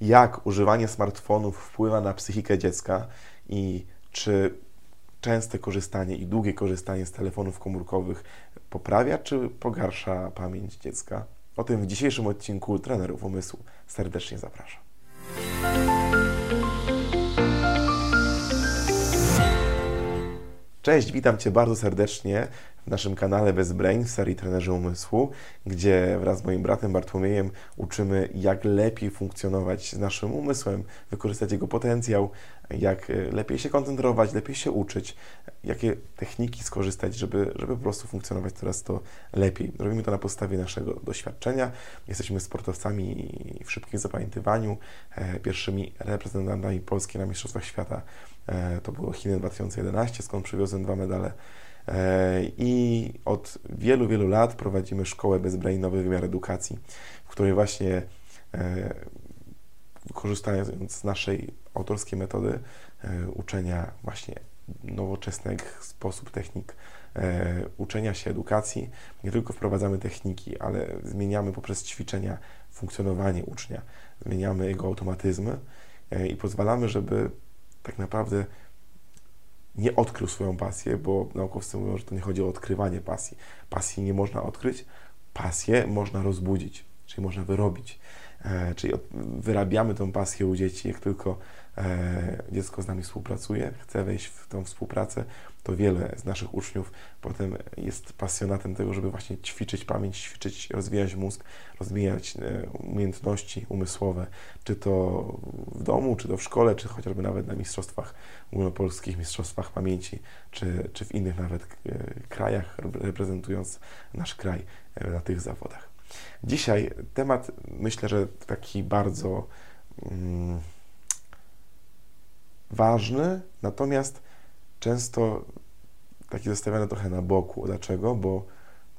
jak używanie smartfonów wpływa na psychikę dziecka i czy częste korzystanie i długie korzystanie z telefonów komórkowych poprawia czy pogarsza pamięć dziecka. O tym w dzisiejszym odcinku Trenerów Umysłu serdecznie zapraszam. Cześć, witam Cię bardzo serdecznie w naszym kanale Bez Brain w serii Trenerzy Umysłu, gdzie wraz z moim bratem Bartłomiejem uczymy, jak lepiej funkcjonować z naszym umysłem, wykorzystać jego potencjał, jak e, lepiej się koncentrować, lepiej się uczyć, jakie techniki skorzystać, żeby, żeby po prostu funkcjonować coraz to lepiej. Robimy to na podstawie naszego doświadczenia. Jesteśmy sportowcami w szybkim zapamiętywaniu, e, pierwszymi reprezentantami Polski na Mistrzostwach Świata. E, to było Chiny 2011, skąd przywiozłem dwa medale. I od wielu, wielu lat prowadzimy szkołę bezbrainowy wymiar edukacji, w której właśnie korzystając z naszej autorskiej metody uczenia właśnie nowoczesnych sposób, technik uczenia się edukacji, nie tylko wprowadzamy techniki, ale zmieniamy poprzez ćwiczenia funkcjonowanie ucznia, zmieniamy jego automatyzmy i pozwalamy, żeby tak naprawdę nie odkrył swoją pasję, bo naukowcy mówią, że to nie chodzi o odkrywanie pasji. Pasji nie można odkryć, pasję można rozbudzić, czyli można wyrobić. E, czyli wyrabiamy tą pasję u dzieci, jak tylko dziecko z nami współpracuje, chce wejść w tą współpracę, to wiele z naszych uczniów potem jest pasjonatem tego, żeby właśnie ćwiczyć pamięć, ćwiczyć, rozwijać mózg, rozwijać e, umiejętności umysłowe, czy to w domu, czy to w szkole, czy chociażby nawet na mistrzostwach, ogólnopolskich mistrzostwach pamięci, czy, czy w innych nawet krajach, reprezentując nasz kraj na tych zawodach. Dzisiaj temat myślę, że taki bardzo mm, ważny, natomiast często taki zostawiany trochę na boku. Dlaczego? Bo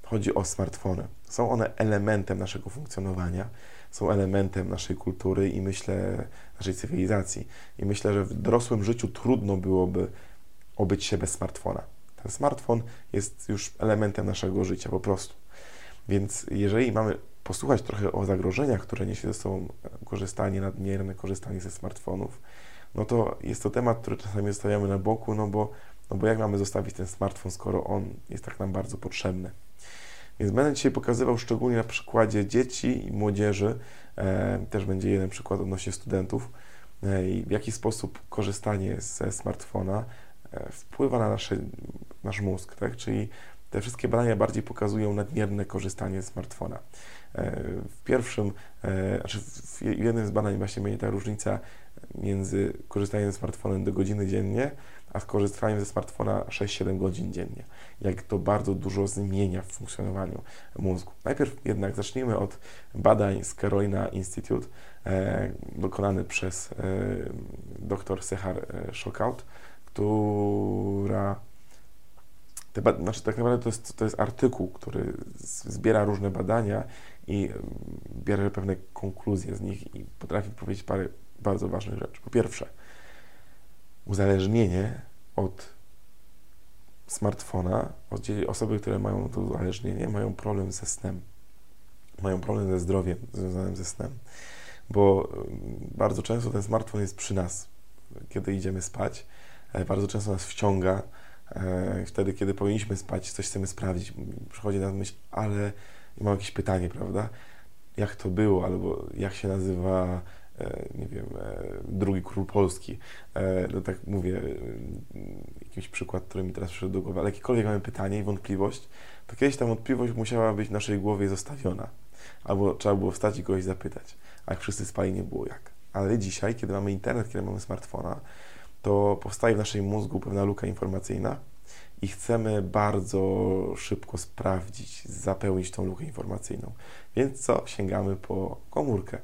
chodzi o smartfony. Są one elementem naszego funkcjonowania, są elementem naszej kultury i myślę naszej cywilizacji. I myślę, że w dorosłym życiu trudno byłoby obyć się bez smartfona. Ten smartfon jest już elementem naszego życia po prostu. Więc jeżeli mamy posłuchać trochę o zagrożeniach, które niesie ze sobą korzystanie, nadmierne korzystanie ze smartfonów, no to jest to temat, który czasami zostawiamy na boku, no bo, no bo jak mamy zostawić ten smartfon, skoro on jest tak nam bardzo potrzebny. Więc będę dzisiaj pokazywał szczególnie na przykładzie dzieci i młodzieży, e, też będzie jeden przykład odnośnie studentów, e, w jaki sposób korzystanie ze smartfona e, wpływa na nasze, nasz mózg, tak? czyli te wszystkie badania bardziej pokazują nadmierne korzystanie z smartfona. E, w pierwszym, e, znaczy w jednym z badań właśnie będzie ta różnica między korzystaniem ze smartfonem do godziny dziennie, a korzystaniem ze smartfona 6-7 godzin dziennie. Jak to bardzo dużo zmienia w funkcjonowaniu mózgu. Najpierw jednak zacznijmy od badań z Carolina Institute, e, dokonany przez e, dr Sehar e, Shockout, która te, znaczy tak naprawdę to jest, to jest artykuł, który zbiera różne badania i bierze pewne konkluzje z nich i potrafi powiedzieć parę bardzo ważnych rzeczy. Po pierwsze, uzależnienie od smartfona, osoby, które mają to uzależnienie, mają problem ze snem. Mają problem ze zdrowiem związanym ze snem, bo bardzo często ten smartfon jest przy nas, kiedy idziemy spać. Bardzo często nas wciąga, E, wtedy, kiedy powinniśmy spać, coś chcemy sprawdzić, przychodzi na myśl, ale mam jakieś pytanie, prawda? Jak to było, albo jak się nazywa, nie wiem, e, drugi król Polski. No tak mówię, jakiś przykład, który mi teraz przyszedł do głowy, ale jakiekolwiek mamy pytanie i wątpliwość, to kiedyś ta wątpliwość musiała być w naszej głowie zostawiona. Albo trzeba było wstać i kogoś zapytać. A jak wszyscy spali, nie było jak. Ale dzisiaj, kiedy mamy internet, kiedy mamy smartfona, to powstaje w naszym mózgu pewna luka informacyjna i chcemy bardzo szybko sprawdzić, zapełnić tą lukę informacyjną. Więc co? Sięgamy po komórkę.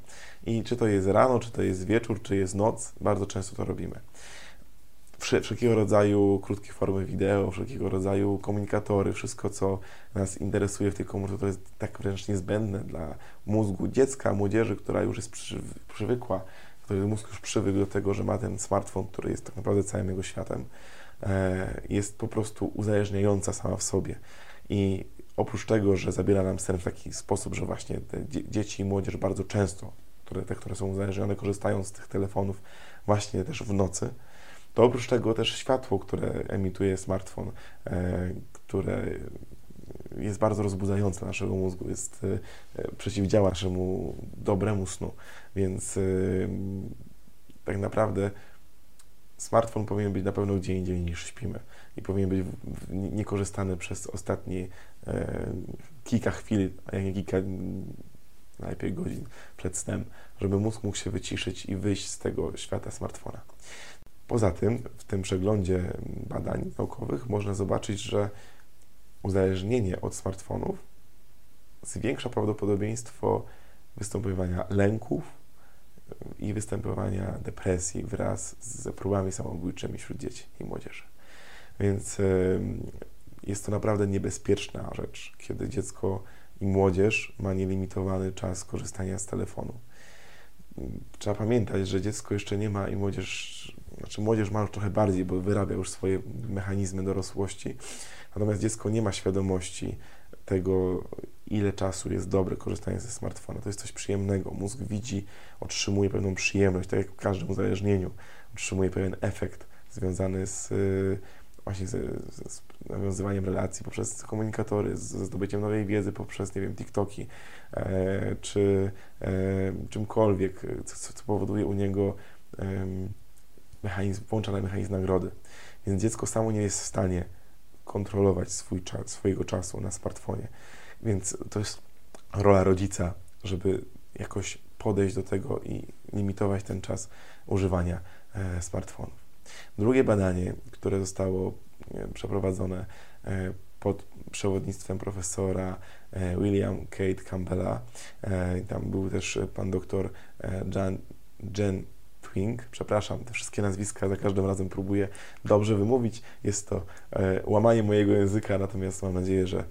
I czy to jest rano, czy to jest wieczór, czy jest noc, bardzo często to robimy. Wszelkiego rodzaju krótkie formy wideo, wszelkiego rodzaju komunikatory, wszystko co nas interesuje w tej komórce, to jest tak wręcz niezbędne dla mózgu dziecka, młodzieży, która już jest przywykła który mózg już przywykł do tego, że ma ten smartfon, który jest tak naprawdę całym jego światem, jest po prostu uzależniająca sama w sobie. I oprócz tego, że zabiera nam sen w taki sposób, że właśnie dzieci i młodzież bardzo często które, te, które są uzależnione, korzystają z tych telefonów właśnie też w nocy, to oprócz tego też światło, które emituje smartfon, e, które jest bardzo rozbudzające naszego mózgu, jest, e, przeciwdziała naszemu dobremu snu, więc e, tak naprawdę smartfon powinien być na pewno gdzie indziej niż śpimy i powinien być niekorzystany przez ostatnie e, kilka chwil, a nie kilka, najlepiej godzin przed snem, żeby mózg mógł się wyciszyć i wyjść z tego świata smartfona. Poza tym, w tym przeglądzie badań naukowych można zobaczyć, że uzależnienie od smartfonów zwiększa prawdopodobieństwo występowania lęków i występowania depresji wraz z próbami samobójczymi wśród dzieci i młodzieży. Więc jest to naprawdę niebezpieczna rzecz, kiedy dziecko i młodzież ma nielimitowany czas korzystania z telefonu. Trzeba pamiętać, że dziecko jeszcze nie ma i młodzież, znaczy młodzież ma już trochę bardziej, bo wyrabia już swoje mechanizmy dorosłości, natomiast dziecko nie ma świadomości tego, ile czasu jest dobre korzystanie ze smartfona. To jest coś przyjemnego. Mózg widzi, otrzymuje pewną przyjemność, tak jak w każdym uzależnieniu, otrzymuje pewien efekt związany z właśnie z, z, nawiązywaniem relacji poprzez komunikatory, ze zdobyciem nowej wiedzy poprzez, nie wiem, TikToki, e, czy e, czymkolwiek, co, co, powoduje u niego e, mechanizm, włączany mechanizm nagrody. Więc dziecko samo nie jest w stanie kontrolować swój czas, swojego czasu na smartfonie. Więc to jest rola rodzica, żeby jakoś podejść do tego i limitować ten czas używania e, smartfonów. Drugie badanie, które zostało przeprowadzone e, pod przewodnictwem profesora e, William Kate Campbella, tam był też pan doktor Jan, Jen Przepraszam, te wszystkie nazwiska za każdym razem próbuję dobrze wymówić. Jest to łamanie mojego języka, natomiast mam nadzieję, że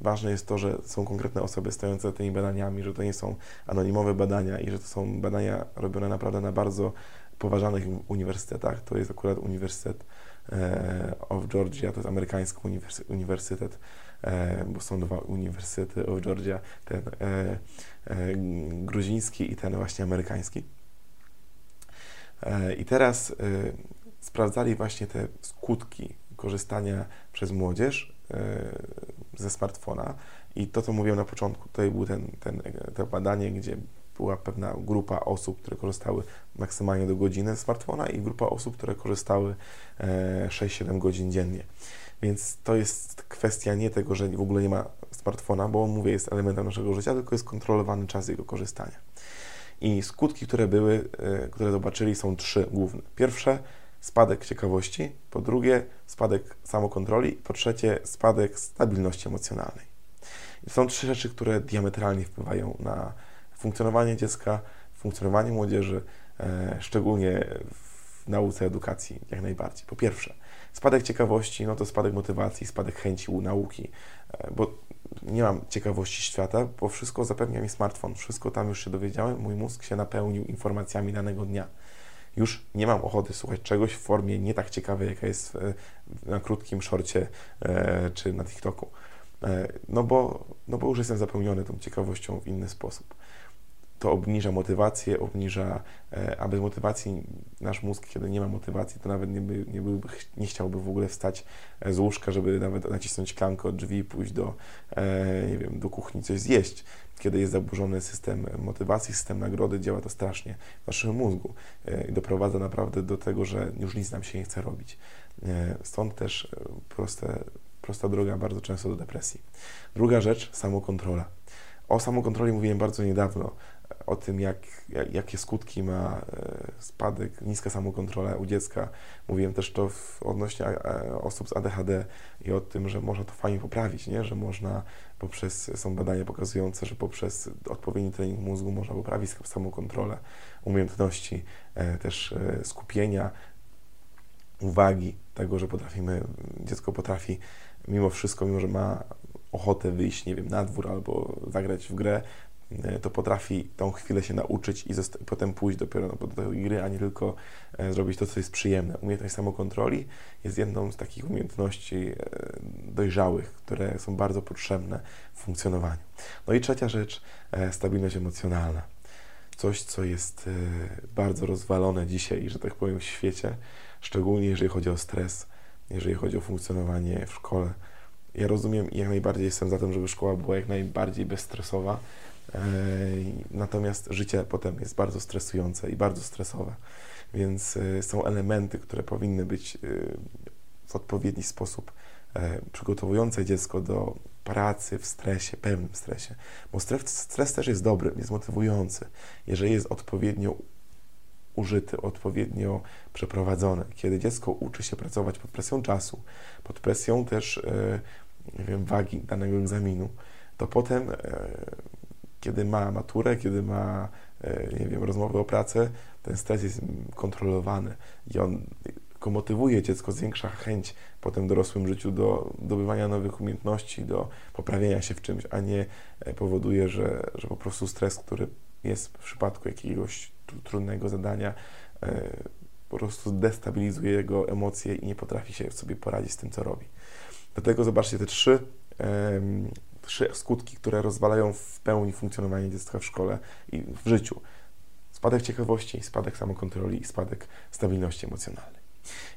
ważne jest to, że są konkretne osoby stojące za tymi badaniami, że to nie są anonimowe badania i że to są badania robione naprawdę na bardzo poważanych uniwersytetach. To jest akurat Uniwersytet e, of Georgia, to jest amerykański uniwersytet, e, bo są dwa uniwersytety of Georgia, ten e, gruziński i ten właśnie amerykański. I teraz sprawdzali właśnie te skutki korzystania przez młodzież ze smartfona. I to, co mówiłem na początku, tutaj było ten, ten, to badanie, gdzie była pewna grupa osób, które korzystały maksymalnie do godziny smartfona i grupa osób, które korzystały 6-7 e, godzin dziennie. Więc to jest kwestia nie tego, że w ogóle nie ma smartfona, bo on, mówię, jest elementem naszego życia, tylko jest kontrolowany czas jego korzystania. I skutki, które były, e, które zobaczyli, są trzy główne. Pierwsze, spadek ciekawości, po drugie, spadek samokontroli, po trzecie, spadek stabilności emocjonalnej. I są trzy rzeczy, które diametralnie wpływają na funkcjonowanie dziecka, funkcjonowanie młodzieży, e, szczególnie w nauce, edukacji, jak najbardziej. Po pierwsze, spadek ciekawości, no to spadek motywacji, spadek chęci u nauki, e, bo nie mam ciekawości świata, bo wszystko zapewnia mi smartfon, wszystko tam już się dowiedziałem, mój mózg się napełnił informacjami danego dnia. Już nie mam ochoty słuchać czegoś w formie nie tak ciekawej, jaka jest na krótkim szorcie e, czy na TikToku. No bo, no bo już jestem zapełniony tą ciekawością w inny sposób to obniża motywację, obniża, e, a bez motywacji nasz mózg, kiedy nie ma motywacji, to nawet nie, by, nie, nie chciałby w ogóle wstać e, z łóżka, żeby nawet nacisnąć klamkę od drzwi i pójść do, e, nie wiem, do kuchni coś zjeść. Kiedy jest zaburzony system motywacji, system nagrody, działa to strasznie w naszym mózgu i doprowadza naprawdę do tego, że już nic nam się nie chce robić. Stąd też proste, prosta droga bardzo często do depresji. Druga rzecz, samokontrola. O samokontroli mówiłem bardzo niedawno o tym, jak, jak, jakie skutki ma e, spadek, niska samokontrola u dziecka. Mówiłem też to w, odnośnie e, osób z ADHD i o tym, że można to fajnie poprawić, nie? że można poprzez, są badania pokazujące, że poprzez odpowiedni trening mózgu można poprawić samokontrolę, umiejętności e, też skupienia, uwagi, tego, że potrafimy, dziecko potrafi mimo wszystko, mimo że ma ochotę wyjść, nie wiem, na dwór albo zagrać w grę, to potrafi tą chwilę się nauczyć i, potem pójść dopiero do tej gry, a nie tylko e, zrobić to, co jest przyjemne. Umiejętność samokontroli jest jedną z takich umiejętności e, dojrzałych, które są bardzo potrzebne w funkcjonowaniu. No i trzecia rzecz, stabilność emocjonalna. Coś, co jest bardzo rozwalone dzisiaj, że tak powiem, w świecie, szczególnie jeżeli chodzi o stres, jeżeli chodzi o funkcjonowanie w szkole. Ja rozumiem i jak najbardziej jestem za tym, żeby szkoła była jak najbardziej bezstresowa, natomiast życie potem jest bardzo stresujące i bardzo stresowe, więc e, są elementy, które powinny być e, w odpowiedni sposób e, przygotowujące dziecko do pracy w stresie, pełnym stresie. Bo stres, stres też jest dobry, jest motywujący, jeżeli jest odpowiednio użyty, odpowiednio przeprowadzony. Kiedy dziecko uczy się pracować pod presją czasu, pod presją też nie wiem, wagi danego egzaminu, to potem kiedy ma maturę, kiedy ma, e, nie wiem, rozmowy o pracę, ten stres jest kontrolowany i on tylko motywuje dziecko, zwiększa chęć potem w dorosłym życiu do zdobywania nowych umiejętności, do poprawienia się w czymś, a nie e, powoduje, że, że po prostu stres, który jest w przypadku jakiegoś trudnego zadania, e, po prostu destabilizuje jego emocje i nie potrafi się sobie poradzić z tym, co robi. Dlatego zobaczcie te trzy skutki, które rozwalają w pełni funkcjonowanie dziecka w szkole i w życiu. Spadek ciekawości, spadek samokontroli i spadek stabilności emocjonalnej.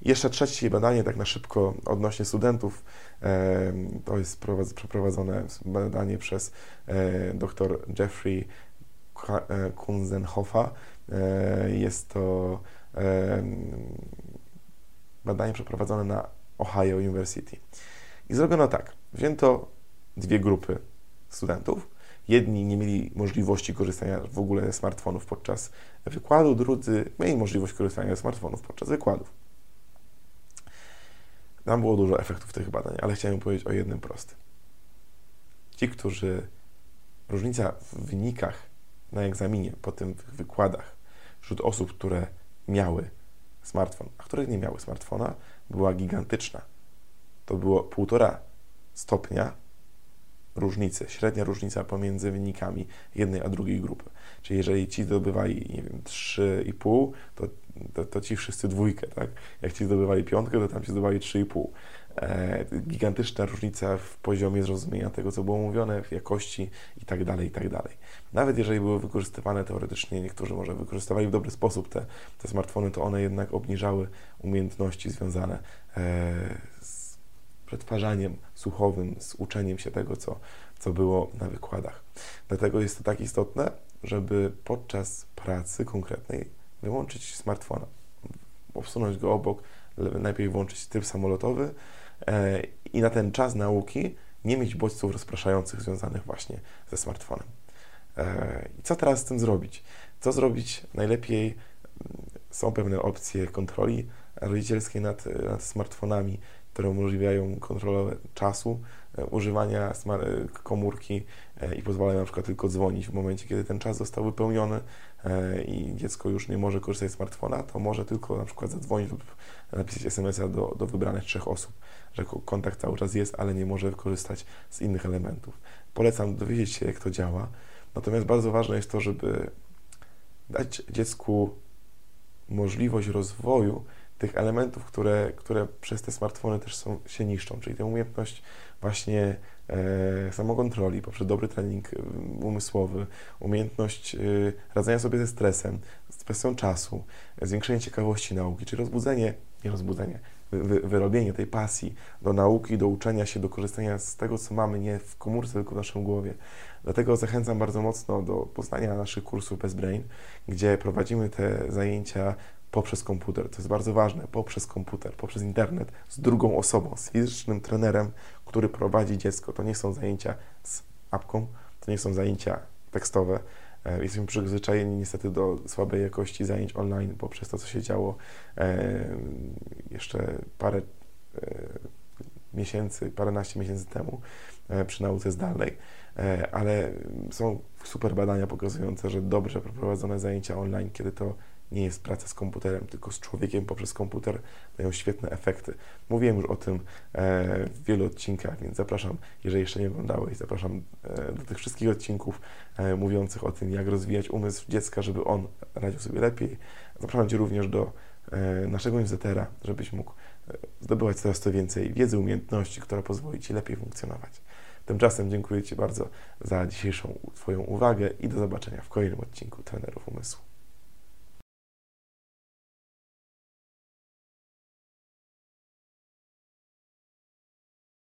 Jeszcze trzecie badanie, tak na szybko, odnośnie studentów. To jest przeprowadzone badanie przez e, dr Jeffrey e, Kunzenhoffa. E, jest to badanie przeprowadzone na Ohio University. I zrobiono tak. Wzięto dwie grupy studentów. Jedni nie mieli możliwości korzystania w ogóle ze smartfonów podczas wykładu, drudzy mieli możliwość korzystania ze smartfonów podczas wykładów. Tam było dużo efektów tych badań, ale chciałem powiedzieć o jednym prostym. Ci, którzy różnica w wynikach na egzaminie po tych wykładach wśród osób, które miały smartfon, a które nie miały smartfona, była gigantyczna. To było półtora stopnia różnicy, średnia różnica pomiędzy wynikami jednej a drugiej grupy. Czyli jeżeli ci zdobywali, nie wiem, 3,5, to, to, to, ci wszyscy dwójkę, tak? Jak ci zdobywali piątkę, to tam ci zdobywali 3,5. E, gigantyczna różnica w poziomie zrozumienia tego, co było mówione, w jakości i tak dalej, i tak dalej. Nawet jeżeli były wykorzystywane teoretycznie, niektórzy może wykorzystywali w dobry sposób te, te smartfony, to one jednak obniżały umiejętności związane e, z przetwarzaniem słuchowym, z uczeniem się tego, co, co było na wykładach. Dlatego jest to tak istotne, żeby podczas pracy konkretnej wyłączyć smartfona, obsunąć go obok, najpierw włączyć tryb samolotowy e, i na ten czas nauki nie mieć bodźców rozpraszających związanych właśnie ze smartfonem. E, I co teraz z tym zrobić? Co zrobić najlepiej? Są pewne opcje kontroli rodzicielskiej nad, nad smartfonami, które umożliwiają kontrolę czasu, e, używania e, komórki e, i pozwalają na przykład tylko dzwonić w momencie, kiedy ten czas został wypełniony i dziecko już nie może korzystać z smartfona, to może tylko na przykład zadzwonić lub napisać SMS-a do, do wybranych trzech osób, że kontakt cały czas jest, ale nie może korzystać z innych elementów. Polecam dowiedzieć się, jak to działa. Natomiast bardzo ważne jest to, żeby dać dziecku możliwość rozwoju tych elementów, które, które przez te smartfony też są, się niszczą, czyli tę umiejętność właśnie e, samokontroli poprzez dobry trening e, umysłowy, umiejętność e, radzenia sobie ze stresem, z presją czasu, zwiększenie ciekawości nauki, czyli rozbudzenie, nie rozbudzenie, wy, wyrobienie tej pasji do nauki, do uczenia się, do korzystania z tego, co mamy nie w komórce, tylko w naszym głowie. Dlatego zachęcam bardzo mocno do poznania naszych kursów Best Brain, gdzie prowadzimy te zajęcia poprzez komputer. To jest bardzo ważne, poprzez komputer, poprzez internet, z drugą osobą, z fizycznym trenerem, który prowadzi dziecko. To nie są zajęcia z apką, to nie są zajęcia tekstowe. E, jesteśmy przyzwyczajeni niestety do słabej jakości zajęć online poprzez to, co się działo e, jeszcze parę e, miesięcy, paręnaście miesięcy temu przy nauce zdalnej, ale są super badania pokazujące, że dobrze przeprowadzone zajęcia online, kiedy to nie jest praca z komputerem, tylko z człowiekiem poprzez komputer, dają świetne efekty. Mówiłem już o tym e, w wielu odcinkach, więc zapraszam, jeżeli jeszcze nie oglądałeś, zapraszam e, do tych wszystkich odcinków e, mówiących o tym, jak rozwijać umysł dziecka, żeby on radził sobie lepiej. Zapraszam Cię również do naszego newslettera, żebyś mógł zdobywać coraz to więcej wiedzy, umiejętności, która pozwoli Ci lepiej funkcjonować. Tymczasem dziękuję Ci bardzo za dzisiejszą Twoją uwagę i do zobaczenia w kolejnym odcinku Trenerów Umysłu.